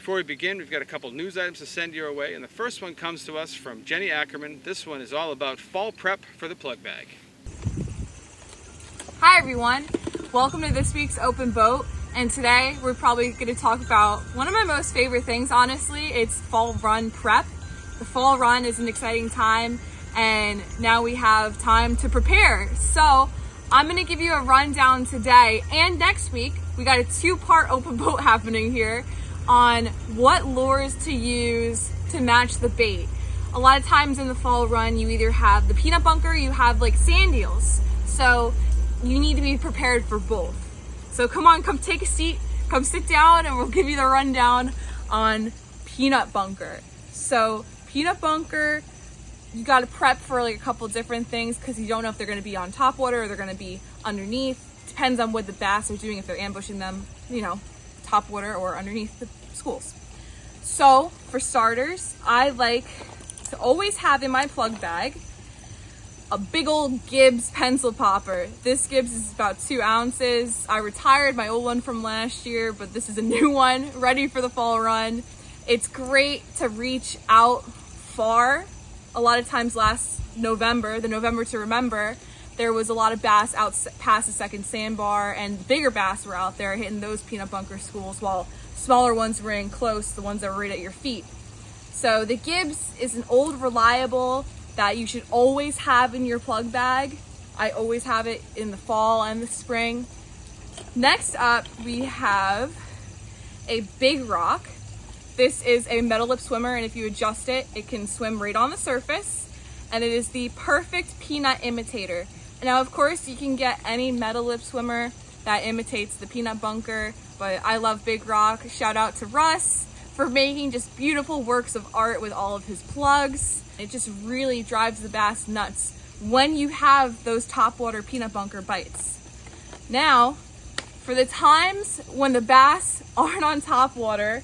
Before we begin, we've got a couple news items to send your way, and the first one comes to us from Jenny Ackerman. This one is all about fall prep for the plug bag. Hi everyone, welcome to this week's Open Boat. And today we're probably going to talk about one of my most favorite things, honestly. It's fall run prep. The fall run is an exciting time, and now we have time to prepare. So I'm going to give you a rundown today and next week. We got a two part open boat happening here on what lures to use to match the bait. A lot of times in the fall run, you either have the peanut bunker, you have like sand eels. So you need to be prepared for both. So come on, come take a seat, come sit down, and we'll give you the rundown on peanut bunker. So peanut bunker, you got to prep for like a couple different things because you don't know if they're going to be on top water or they're going to be underneath. Depends on what the bass are doing if they're ambushing them, you know, top water or underneath the schools. So for starters, I like to always have in my plug bag a big old Gibbs pencil popper. This Gibbs is about two ounces. I retired my old one from last year, but this is a new one ready for the fall run. It's great to reach out far. A lot of times last November, the November to remember, there was a lot of bass out past the second sandbar and bigger bass were out there hitting those peanut bunker schools while smaller ones were in close, the ones that were right at your feet. So the Gibbs is an old reliable that you should always have in your plug bag. I always have it in the fall and the spring. Next up, we have a big rock. This is a metal lip swimmer, and if you adjust it, it can swim right on the surface. And it is the perfect peanut imitator. Now, of course, you can get any metal lip swimmer that imitates the peanut bunker, but I love Big Rock. Shout out to Russ for making just beautiful works of art with all of his plugs. It just really drives the bass nuts when you have those topwater peanut bunker bites. Now, for the times when the bass aren't on topwater,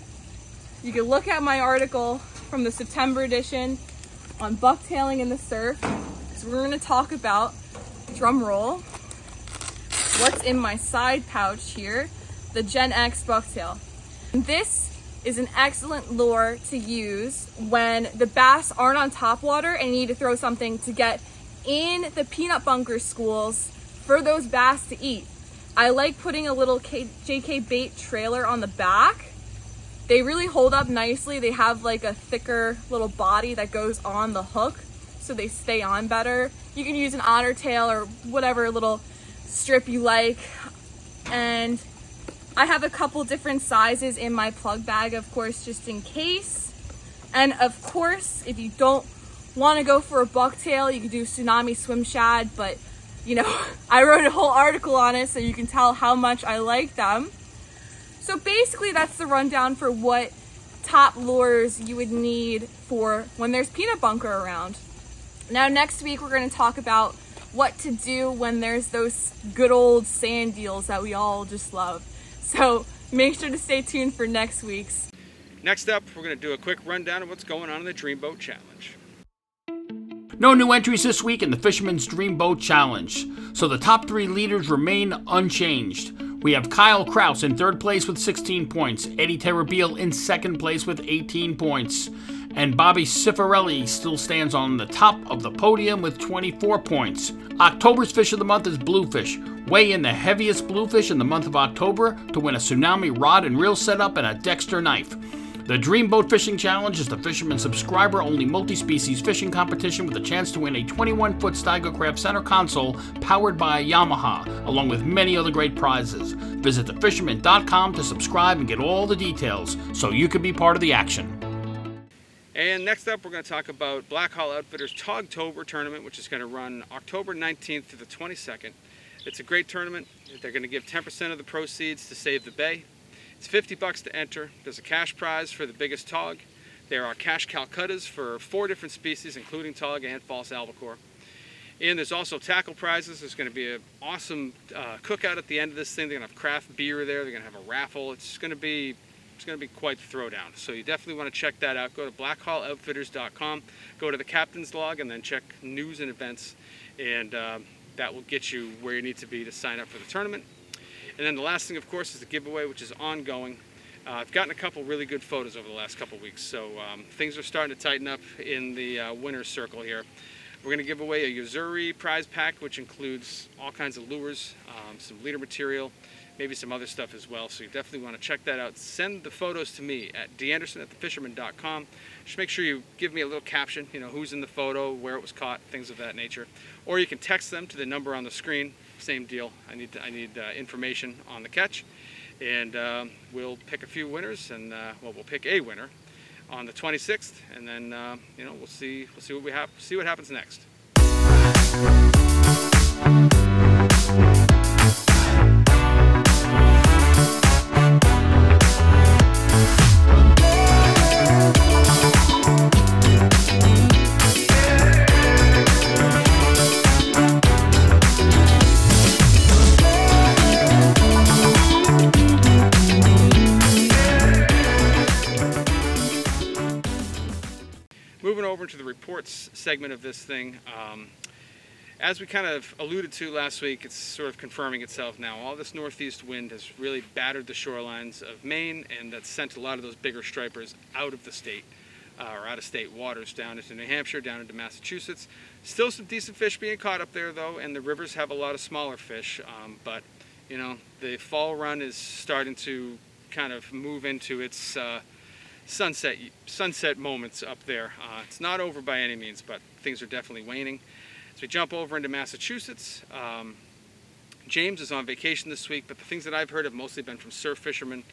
you can look at my article from the September edition on bucktailing in the surf. So we're gonna talk about, drum roll, what's in my side pouch here, the Gen X bucktail. This is an excellent lure to use when the bass aren't on top water and you need to throw something to get in the peanut bunker schools for those bass to eat. I like putting a little K JK bait trailer on the back. They really hold up nicely. They have like a thicker little body that goes on the hook so they stay on better. You can use an otter tail or whatever little strip you like. And I have a couple different sizes in my plug bag, of course, just in case. And of course, if you don't want to go for a bucktail, you can do tsunami swim shad, but you know, I wrote a whole article on it so you can tell how much I like them. So basically that's the rundown for what top lures you would need for when there's peanut bunker around. Now next week we're going to talk about what to do when there's those good old sand eels that we all just love. So make sure to stay tuned for next week's. Next up, we're going to do a quick rundown of what's going on in the Dreamboat Challenge. No new entries this week in the Fisherman's Dreamboat Challenge, so the top three leaders remain unchanged. We have Kyle Kraus in third place with 16 points, Eddie Terrabil in second place with 18 points, and Bobby Cifarelli still stands on the top of the podium with 24 points. October's fish of the month is bluefish. Weigh in the heaviest bluefish in the month of October to win a tsunami rod and reel setup and a Dexter knife. The Dream Boat Fishing Challenge is the fisherman subscriber only multi species fishing competition with a chance to win a 21 foot Steigercraft center console powered by Yamaha, along with many other great prizes. Visit thefisherman.com to subscribe and get all the details so you can be part of the action. And next up, we're going to talk about Black Hall Outfitters Togtober tournament, which is going to run October 19th to the 22nd. It's a great tournament. They're going to give 10% of the proceeds to Save the Bay. It's 50 bucks to enter. There's a cash prize for the biggest tog. There are cash Calcuttas for four different species, including tog and false albacore. And there's also tackle prizes. There's going to be an awesome uh, cookout at the end of this thing. They're going to have craft beer there. They're going to have a raffle. It's going to be it's going to be quite the throwdown. So you definitely want to check that out. Go to blackhalloutfitters.com, go to the captain's log, and then check news and events. And um, that will get you where you need to be to sign up for the tournament. And then the last thing, of course, is the giveaway, which is ongoing. Uh, I've gotten a couple really good photos over the last couple weeks, so um, things are starting to tighten up in the uh, winner's circle here. We're going to give away a Yo-Zuri prize pack, which includes all kinds of lures, um, some leader material, maybe some other stuff as well. So you definitely want to check that out. Send the photos to me at danderson at thefisherman.com. Just make sure you give me a little caption, you know, who's in the photo, where it was caught, things of that nature. Or you can text them to the number on the screen. Same deal. I need, I need uh, information on the catch. And uh, we'll pick a few winners, and uh, well, we'll pick a winner on the 26th, and then uh, you know we'll see we'll see what we have see what happens next. Reports segment of this thing, um, as we kind of alluded to last week, it's sort of confirming itself now. All this northeast wind has really battered the shorelines of Maine, and that's sent a lot of those bigger stripers out of the state, uh, or out of state waters, down into New Hampshire, down into Massachusetts. Still some decent fish being caught up there, though, and the rivers have a lot of smaller fish. Um, but, you know, the fall run is starting to kind of move into its uh, sunset sunset moments up there. Uh, it's not over by any means, but things are definitely waning. So we jump over into Massachusetts. Um, James is on vacation this week, but the things that I've heard have mostly been from surf fishermen.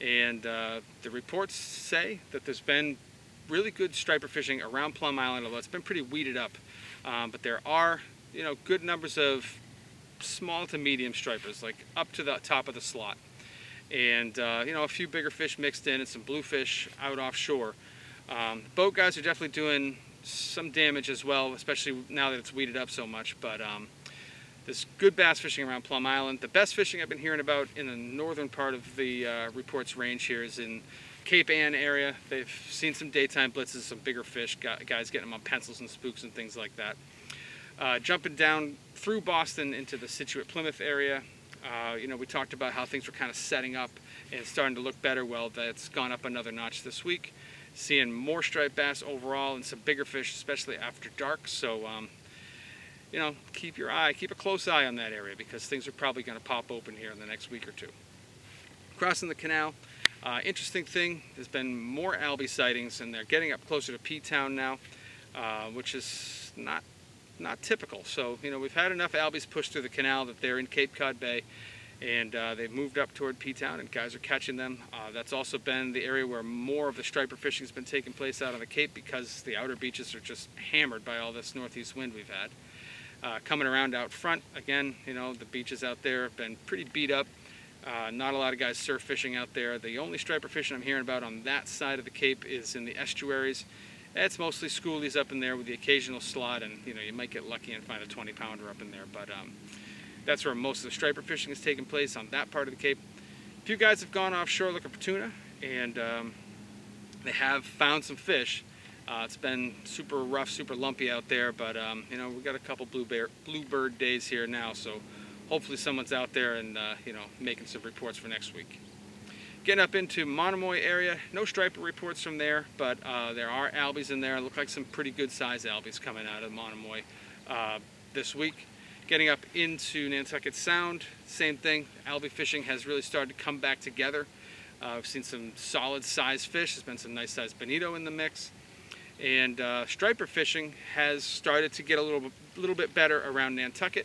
And uh, the reports say that there's been really good striper fishing around Plum Island, although it's been pretty weeded up. Um, but there are, you know, good numbers of small to medium stripers, like up to the top of the slot. And, uh, you know, a few bigger fish mixed in and some bluefish out offshore. Um, boat guys are definitely doing some damage as well, especially now that it's weeded up so much. But um, there's good bass fishing around Plum Island. The best fishing I've been hearing about in the northern part of the uh, report's range here is in Cape Ann area. They've seen some daytime blitzes, some bigger fish, guys getting them on pencils and spooks and things like that. Uh, jumping down through Boston into the Scituate Plymouth area, uh, you know, we talked about how things were kind of setting up and starting to look better. Well, that's gone up another notch this week seeing more striped bass overall and some bigger fish, especially after dark. So, um, you know, keep your eye, keep a close eye on that area because things are probably going to pop open here in the next week or two. Crossing the canal, uh, interesting thing, there's been more albie sightings and they're getting up closer to P-Town now, uh, which is not not typical. So, you know, we've had enough albies pushed through the canal that they're in Cape Cod Bay and uh, they've moved up toward P-Town and guys are catching them. Uh, that's also been the area where more of the striper fishing has been taking place out on the Cape because the outer beaches are just hammered by all this northeast wind we've had. Uh, coming around out front, again, you know, the beaches out there have been pretty beat up. Uh, not a lot of guys surf fishing out there. The only striper fishing I'm hearing about on that side of the Cape is in the estuaries. It's mostly schoolies up in there with the occasional slot, and you know you might get lucky and find a 20 pounder up in there. But um, that's where most of the striper fishing is taking place on that part of the Cape. A few guys have gone offshore looking for tuna, and um, they have found some fish. Uh, it's been super rough, super lumpy out there, but um, you know we got a couple blue bear, bluebird days here now, so hopefully someone's out there and uh, you know making some reports for next week. Getting up into Monomoy area, no striper reports from there, but uh, there are albies in there. Look like some pretty good size albies coming out of Monomoy uh, this week. Getting up into Nantucket Sound, same thing. Albie fishing has really started to come back together. Uh, we've seen some solid size fish. There's been some nice size bonito in the mix. And uh, striper fishing has started to get a little, little bit better around Nantucket.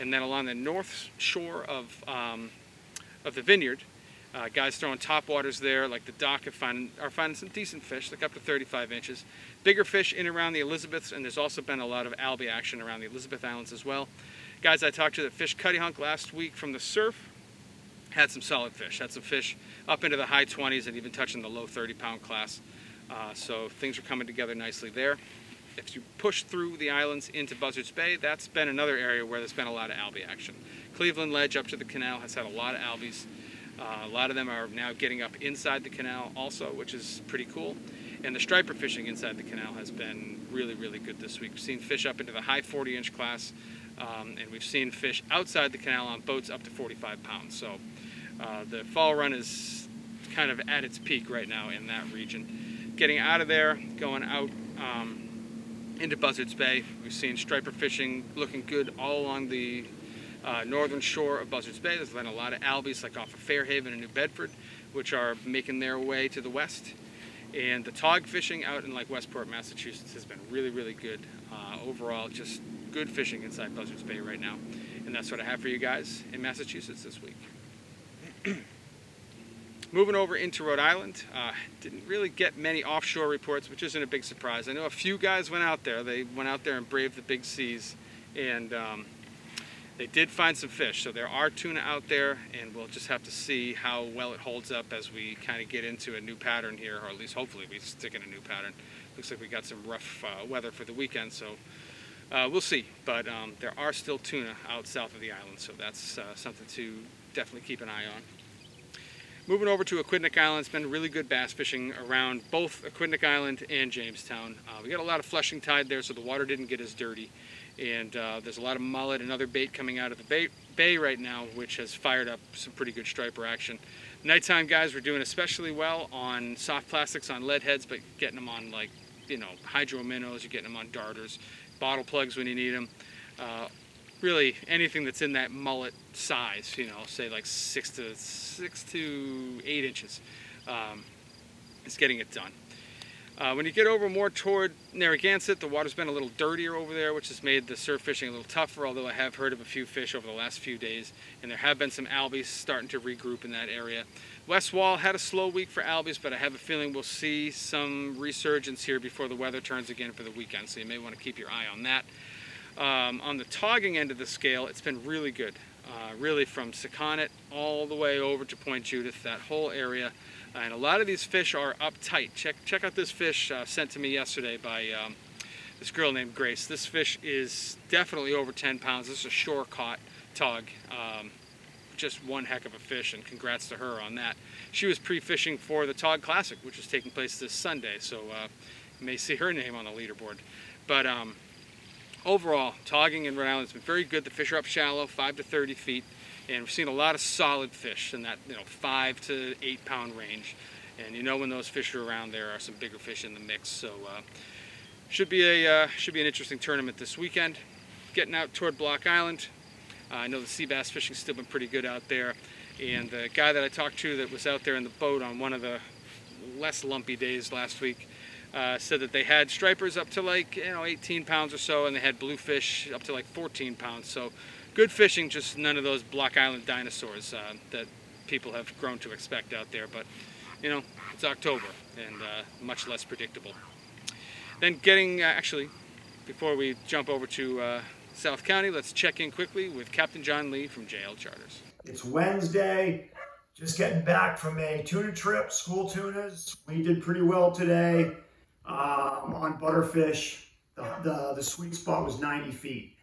And then along the north shore of, um, of the vineyard, uh, guys throwing top waters there, like the dock, find, are finding some decent fish, like up to 35 inches. Bigger fish in around the Elizabeths, and there's also been a lot of albie action around the Elizabeth Islands as well. Guys I talked to that fished Cuttyhunk last week from the surf had some solid fish. Had some fish up into the high 20s and even touching the low 30 pound class. Uh, so things are coming together nicely there. If you push through the islands into Buzzards Bay, that's been another area where there's been a lot of albie action. Cleveland Ledge up to the canal has had a lot of albies. Uh, a lot of them are now getting up inside the canal also, which is pretty cool. And the striper fishing inside the canal has been really, really good this week. We've seen fish up into the high 40 inch class, um, and we've seen fish outside the canal on boats up to 45 pounds. So uh, the fall run is kind of at its peak right now in that region. Getting out of there, going out um, into Buzzards Bay, we've seen striper fishing looking good all along the uh, northern shore of Buzzards Bay. There's been a lot of albies like off of Fairhaven and New Bedford, which are making their way to the west. And the tog fishing out in like Westport, Massachusetts has been really, really good. Uh, overall, just good fishing inside Buzzards Bay right now. And that's what I have for you guys in Massachusetts this week. Moving over into Rhode Island, uh, didn't really get many offshore reports, which isn't a big surprise. I know a few guys went out there. They went out there and braved the big seas, and um, they did find some fish. So there are tuna out there, and we'll just have to see how well it holds up as we kind of get into a new pattern here, or at least hopefully we stick in a new pattern. Looks like we got some rough uh, weather for the weekend, so uh, we'll see. But um, there are still tuna out south of the island, so that's uh, something to definitely keep an eye on. Moving over to Aquidneck Island, it's been really good bass fishing around both Aquidneck Island and Jamestown. Uh, we got a lot of flushing tide there, so the water didn't get as dirty. And uh, there's a lot of mullet and other bait coming out of the bay, bay right now, which has fired up some pretty good striper action. Nighttime guys were doing especially well on soft plastics on lead heads, but getting them on like, you know, hydro minnows, you're getting them on darters, bottle plugs when you need them. Uh, really anything that's in that mullet size, you know, say like six to six to eight inches, um, is getting it done. Uh, when you get over more toward Narragansett, the water's been a little dirtier over there, which has made the surf fishing a little tougher, although I have heard of a few fish over the last few days, and there have been some albies starting to regroup in that area. West Wall had a slow week for albies, but I have a feeling we'll see some resurgence here before the weather turns again for the weekend, so you may want to keep your eye on that. Um, on the togging end of the scale, it's been really good. Uh, really from Sakonnet all the way over to Point Judith, that whole area. And a lot of these fish are uptight. Check, check out this fish uh, sent to me yesterday by um, this girl named Grace. This fish is definitely over 10 pounds. This is a shore caught tug. Um, just one heck of a fish, and congrats to her on that. She was pre-fishing for the Tog Classic, which is taking place this Sunday, so uh, you may see her name on the leaderboard. But um, overall, togging in Rhode Island has been very good. The fish are up shallow, 5 to 30 feet, and we've seen a lot of solid fish in that you know 5 to 8 pound range. And you know when those fish are around, there are some bigger fish in the mix. So uh, should be a uh, should be an interesting tournament this weekend. Getting out toward Block Island. Uh, I know the sea bass fishing's still been pretty good out there. And the guy that I talked to that was out there in the boat on one of the less lumpy days last week uh, said that they had stripers up to like you know 18 pounds or so, and they had bluefish up to like 14 pounds. So good fishing, just none of those Block Island dinosaurs uh, that people have grown to expect out there. But you know, it's October and uh, much less predictable. Then getting uh, actually, before we jump over to uh, South County, let's check in quickly with Captain John Lee from JL Charters. It's Wednesday. Just getting back from a tuna trip, school tunas. We did pretty well today um, on butterfish. The, the, the, sweet spot was 90 feet.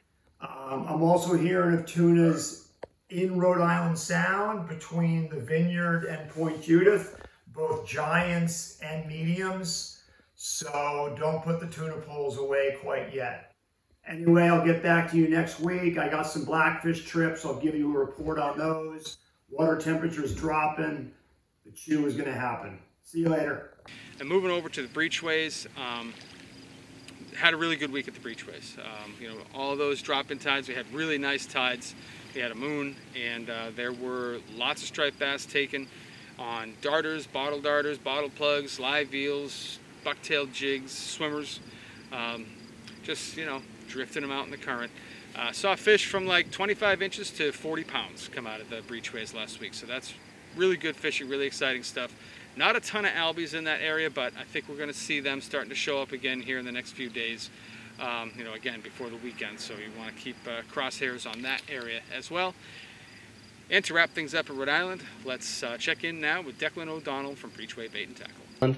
Um, I'm also hearing of tunas in Rhode Island Sound between the Vineyard and Point Judith, both giants and mediums. So don't put the tuna poles away quite yet. Anyway, I'll get back to you next week. I got some blackfish trips. I'll give you a report on those. Water temperatures dropping. The chew is going to happen. See you later. And moving over to the breachways, um, had a really good week at the breachways. Um, you know, all those drop-in tides, we had really nice tides. We had a moon, and uh, there were lots of striped bass taken on darters, bottle darters, bottle plugs, live eels, bucktail jigs, swimmers. Um, just, you know, drifting them out in the current. Uh, saw fish from like 25 inches to 40 pounds come out of the breachways last week. So that's really good fishing, really exciting stuff. Not a ton of albies in that area, but I think we're going to see them starting to show up again here in the next few days. Um, you know, again, before the weekend. So you want to keep uh, crosshairs on that area as well. And to wrap things up in Rhode Island, let's uh, check in now with Declan O'Donnell from Breachway Bait and Tackle.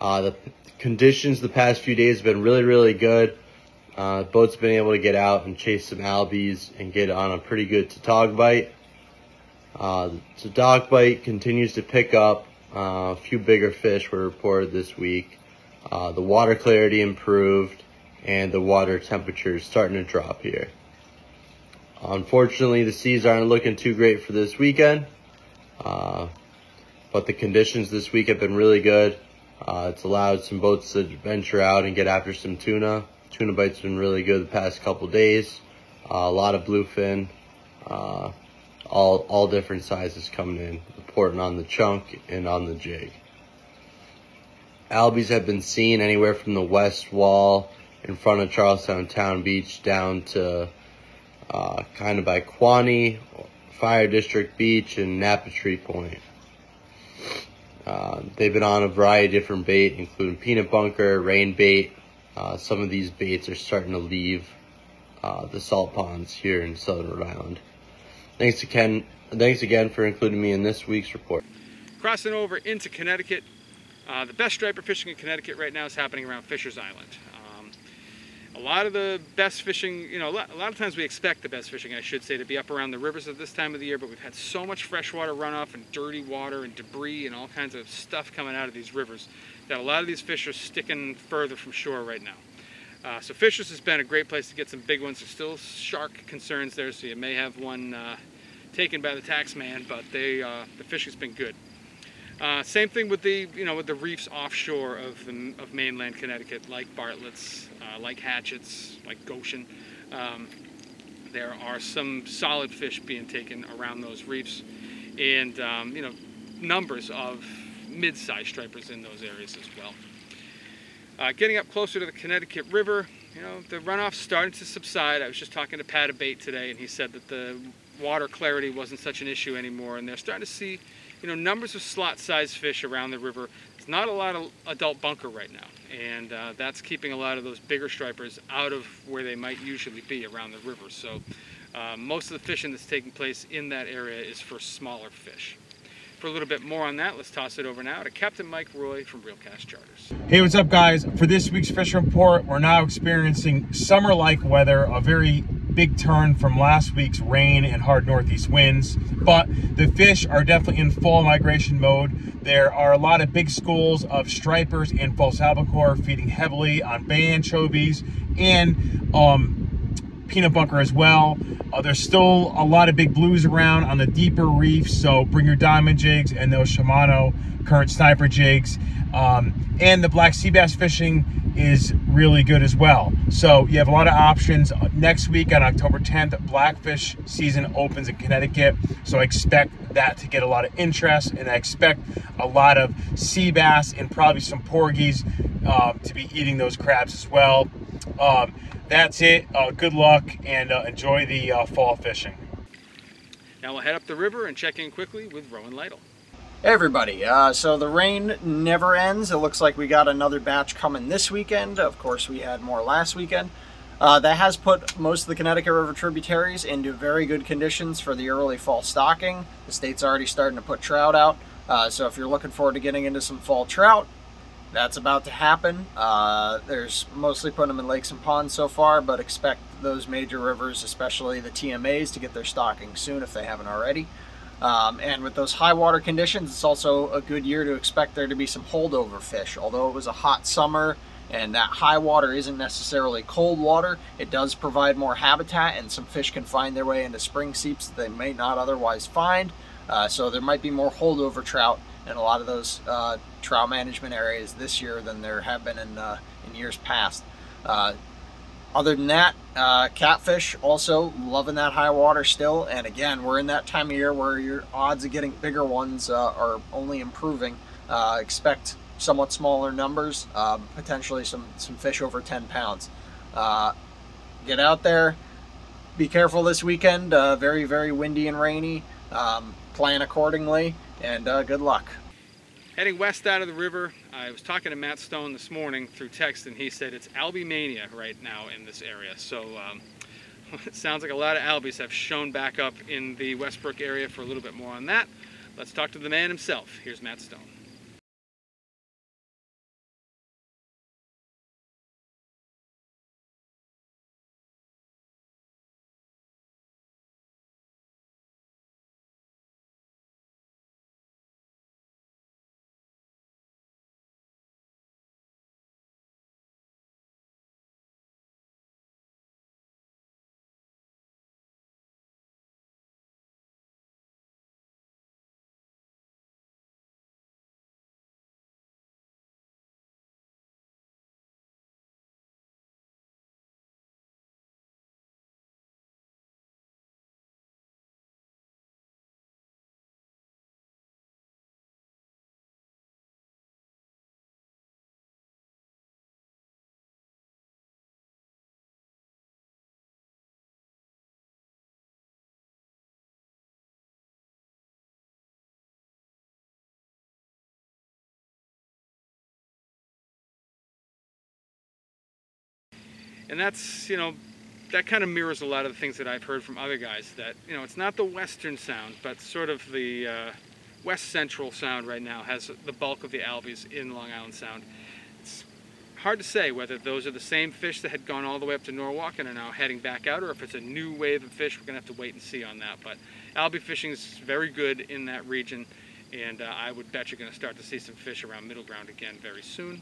Uh, the conditions the past few days have been really, really good. Uh, boat's been able to get out and chase some albies and get on a pretty good tog bite. Uh, the tog bite continues to pick up. Uh, a few bigger fish were reported this week. Uh, the water clarity improved and the water temperature is starting to drop here. Unfortunately, the seas aren't looking too great for this weekend. Uh, but the conditions this week have been really good. Uh, it's allowed some boats to venture out and get after some tuna. Tuna bites been really good the past couple days. Uh, a lot of bluefin, uh, all all different sizes coming in, reporting on the chunk and on the jig. Albies have been seen anywhere from the west wall in front of Charlestown Town Beach down to uh, kind of by Quonnie, Fire District Beach, and Napatree Point. Uh, they've been on a variety of different bait, including peanut bunker, rain bait. Uh, some of these baits are starting to leave uh, the salt ponds here in southern Rhode Island. Thanks again, thanks again for including me in this week's report. Crossing over into Connecticut, uh, the best striper fishing in Connecticut right now is happening around Fisher's Island. Um, a lot of the best fishing, you know, a lot, a lot, of times we expect the best fishing, I should say, to be up around the rivers at this time of the year, but we've had so much freshwater runoff and dirty water and debris and all kinds of stuff coming out of these rivers that a lot of these fish are sticking further from shore right now. Uh, so Fishers has been a great place to get some big ones. There's still shark concerns there, so you may have one uh, taken by the tax man, but they, uh, the fishing's been good. Uh, same thing with the you know with the reefs offshore of the, of mainland Connecticut, like Bartlett's, uh, like Hatchetts, like Goshen. Um, there are some solid fish being taken around those reefs, and um, you know numbers of mid-sized stripers in those areas as well. Uh, getting up closer to the Connecticut River, you know the runoff started to subside. I was just talking to Pat Abate today, and he said that the water clarity wasn't such an issue anymore, and they're starting to see you know, numbers of slot-sized fish around the river. There's not a lot of adult bunker right now, and uh, that's keeping a lot of those bigger stripers out of where they might usually be around the river. So uh, most of the fishing that's taking place in that area is for smaller fish. For a little bit more on that, let's toss it over now to Captain Mike Roy from Reelcast Charters. Hey, what's up, guys? For this week's fish report, we're now experiencing summer-like weather, a very big turn from last week's rain and hard northeast winds, but the fish are definitely in fall migration mode. There are a lot of big schools of stripers and false albacore feeding heavily on bay anchovies and um, peanut bunker as well. Uh, there's still a lot of big blues around on the deeper reefs, so bring your diamond jigs and those Shimano current sniper jigs. Um, and the black sea bass fishing is really good as well. So you have a lot of options. Next week on October 10th, blackfish season opens in Connecticut. So I expect that to get a lot of interest and I expect a lot of sea bass and probably some porgies uh, to be eating those crabs as well. Um, that's it. Uh, good luck and uh, enjoy the uh, fall fishing. Now we'll head up the river and check in quickly with Rowan Lytle. Hey everybody, uh, so the rain never ends. It looks like we got another batch coming this weekend. Of course, we had more last weekend. Uh, that has put most of the Connecticut River tributaries into very good conditions for the early fall stocking. The state's already starting to put trout out. Uh, so if you're looking forward to getting into some fall trout, that's about to happen. Uh, there's mostly putting them in lakes and ponds so far, but expect those major rivers, especially the TMAs, to get their stocking soon if they haven't already. Um, and with those high water conditions, it's also a good year to expect there to be some holdover fish. Although it was a hot summer and that high water isn't necessarily cold water, it does provide more habitat and some fish can find their way into spring seeps that they may not otherwise find. Uh, so there might be more holdover trout and a lot of those uh, trout management areas this year than there have been in, uh, in years past. Uh, other than that, uh, catfish also loving that high water still. And again, we're in that time of year where your odds of getting bigger ones uh, are only improving. Uh, expect somewhat smaller numbers, uh, potentially some, some fish over 10 pounds. Uh, get out there. Be careful this weekend. Uh, very, very windy and rainy. Um, plan accordingly, and good luck. Heading west out of the river, I was talking to Matt Stone this morning through text, and he said it's albie mania right now in this area. So um, it sounds like a lot of albies have shown back up in the Westbrook area. For a little bit more on that, let's talk to the man himself. Here's Matt Stone. And that's, you know, that kind of mirrors a lot of the things that I've heard from other guys that, you know, it's not the western sound, but sort of the uh, west central sound right now has the bulk of the albies in Long Island Sound. It's hard to say whether those are the same fish that had gone all the way up to Norwalk and are now heading back out, or if it's a new wave of fish. We're going to have to wait and see on that. But albie fishing is very good in that region, and uh, I would bet you're going to start to see some fish around middle ground again very soon.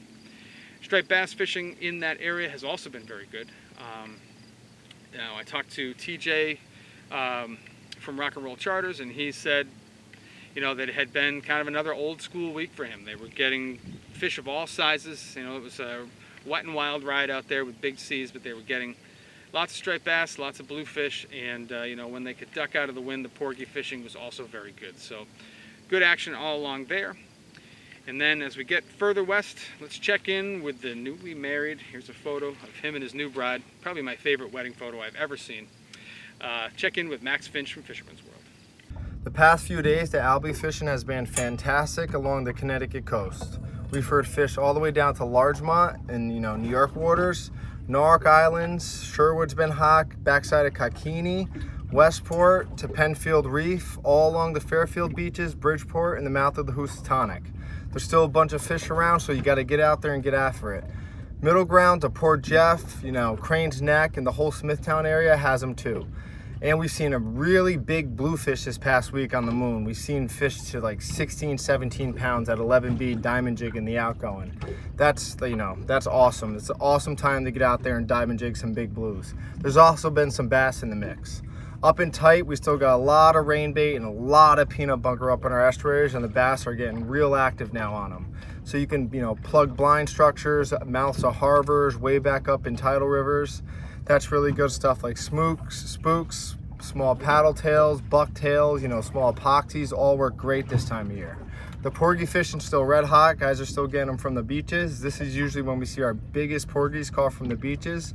Striped bass fishing in that area has also been very good. Um, you know, I talked to TJ um, from Rock and Roll Charters, and he said, you know, that it had been kind of another old school week for him. They were getting fish of all sizes. You know, it was a wet and wild ride out there with big seas, but they were getting lots of striped bass, lots of bluefish, and uh, you know, when they could duck out of the wind, the porgy fishing was also very good. So, good action all along there. And then as we get further west, let's check in with the newly married. Here's a photo of him and his new bride. Probably my favorite wedding photo I've ever seen. Uh, check in with Max Finch from Fisherman's World. The past few days, the albie fishing has been fantastic along the Connecticut coast. We've heard fish all the way down to Larchmont and you know New York waters, Norwalk Islands, Sherwood's been hot, backside of Cockenoe, Westport to Penfield Reef, all along the Fairfield beaches, Bridgeport, and the mouth of the Housatonic. There's still a bunch of fish around, so you got to get out there and get after it. Middle ground to Port Jeff, you know, Crane's Neck, and the whole Smithtown area has them too. And we've seen a really big bluefish this past week on the moon. We've seen fish to like 16, 17 pounds at 11B diamond jig in the outgoing. That's, you know, that's awesome. It's an awesome time to get out there and diamond jig some big blues. There's also been some bass in the mix. Up and tight, we still got a lot of rain bait and a lot of peanut bunker up in our estuaries and the bass are getting real active now on them. So you can, you know, plug blind structures, mouths of harbors, way back up in tidal rivers. That's really good stuff like smooks, spooks, small paddle tails, buck tails, you know, small epoxies, all work great this time of year. The porgy fishing still red hot. Guys are still getting them from the beaches. This is usually when we see our biggest porgies caught from the beaches.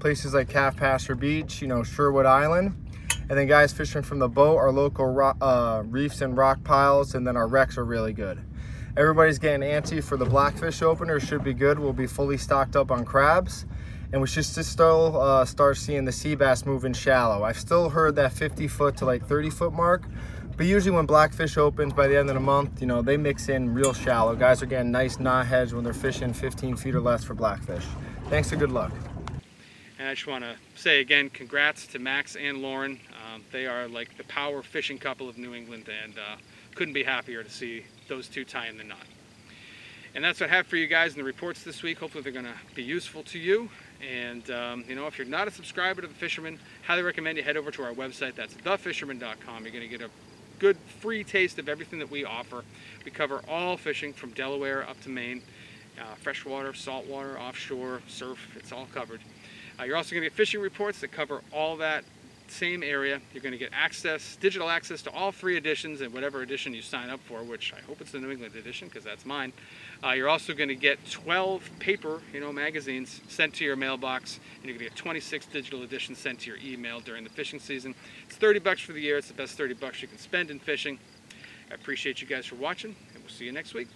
Places like Calf Pasture Beach, you know, Sherwood Island. And then guys fishing from the boat, our local rock, uh, reefs and rock piles, and then our wrecks are really good. Everybody's getting antsy for the blackfish opener. Should be good. We'll be fully stocked up on crabs and we should still uh, start seeing the sea bass moving shallow. I've still heard that 50 foot to like 30 foot mark, but usually when blackfish opens by the end of the month, you know, they mix in real shallow. Guys are getting nice knot heads when they're fishing 15 feet or less for blackfish. Thanks and good luck. And I just want to say again, congrats to Max and Lauren. Um, they are like the power fishing couple of New England, and uh, couldn't be happier to see those two tie in the knot. And that's what I have for you guys in the reports this week. Hopefully they're going to be useful to you. And, um, you know, if you're not a subscriber to The Fisherman, highly recommend you head over to our website. That's thefisherman.com. You're going to get a good free taste of everything that we offer. We cover all fishing from Delaware up to Maine. Uh, freshwater, saltwater, offshore, surf, it's all covered. Uh, you're also going to get fishing reports that cover all that same area. You're going to get access, digital access to all three editions and whatever edition you sign up for, which I hope it's the New England edition because that's mine. Uh, you're also going to get 12 paper, you know, magazines sent to your mailbox, and you're going to get 26 digital editions sent to your email during the fishing season. It's 30 bucks for the year. It's the best 30 bucks you can spend in fishing. I appreciate you guys for watching, and we'll see you next week.